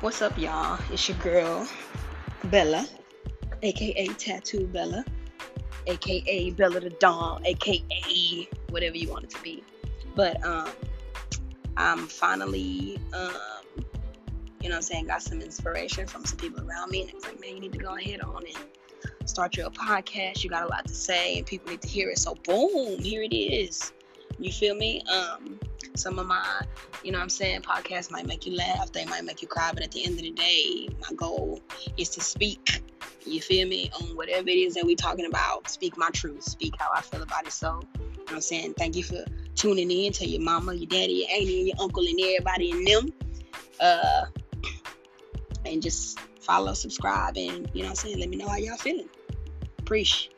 What's up, y'all? It's your girl, Bella, aka Tattoo Bella, aka Bella the Doll, aka whatever you want it to be. But um, I'm finally, um, you know what I'm saying, got some inspiration from some people around me. And it's like, man, you need to go ahead on and start your podcast. You got a lot to say, and people need to hear it. So, boom, here it is. You feel me? Um, some of my, you know I'm saying, podcasts might make you laugh, they might make you cry, but at the end of the day, my goal is to speak, you feel me, on whatever it is that we're talking about. Speak my truth, speak how I feel about it. So, you know what I'm saying? Thank you for tuning in to your mama, your daddy, your auntie, and your uncle, and everybody in them. Uh, and just follow, subscribe, and you know what I'm saying? Let me know how y'all feeling. Appreciate.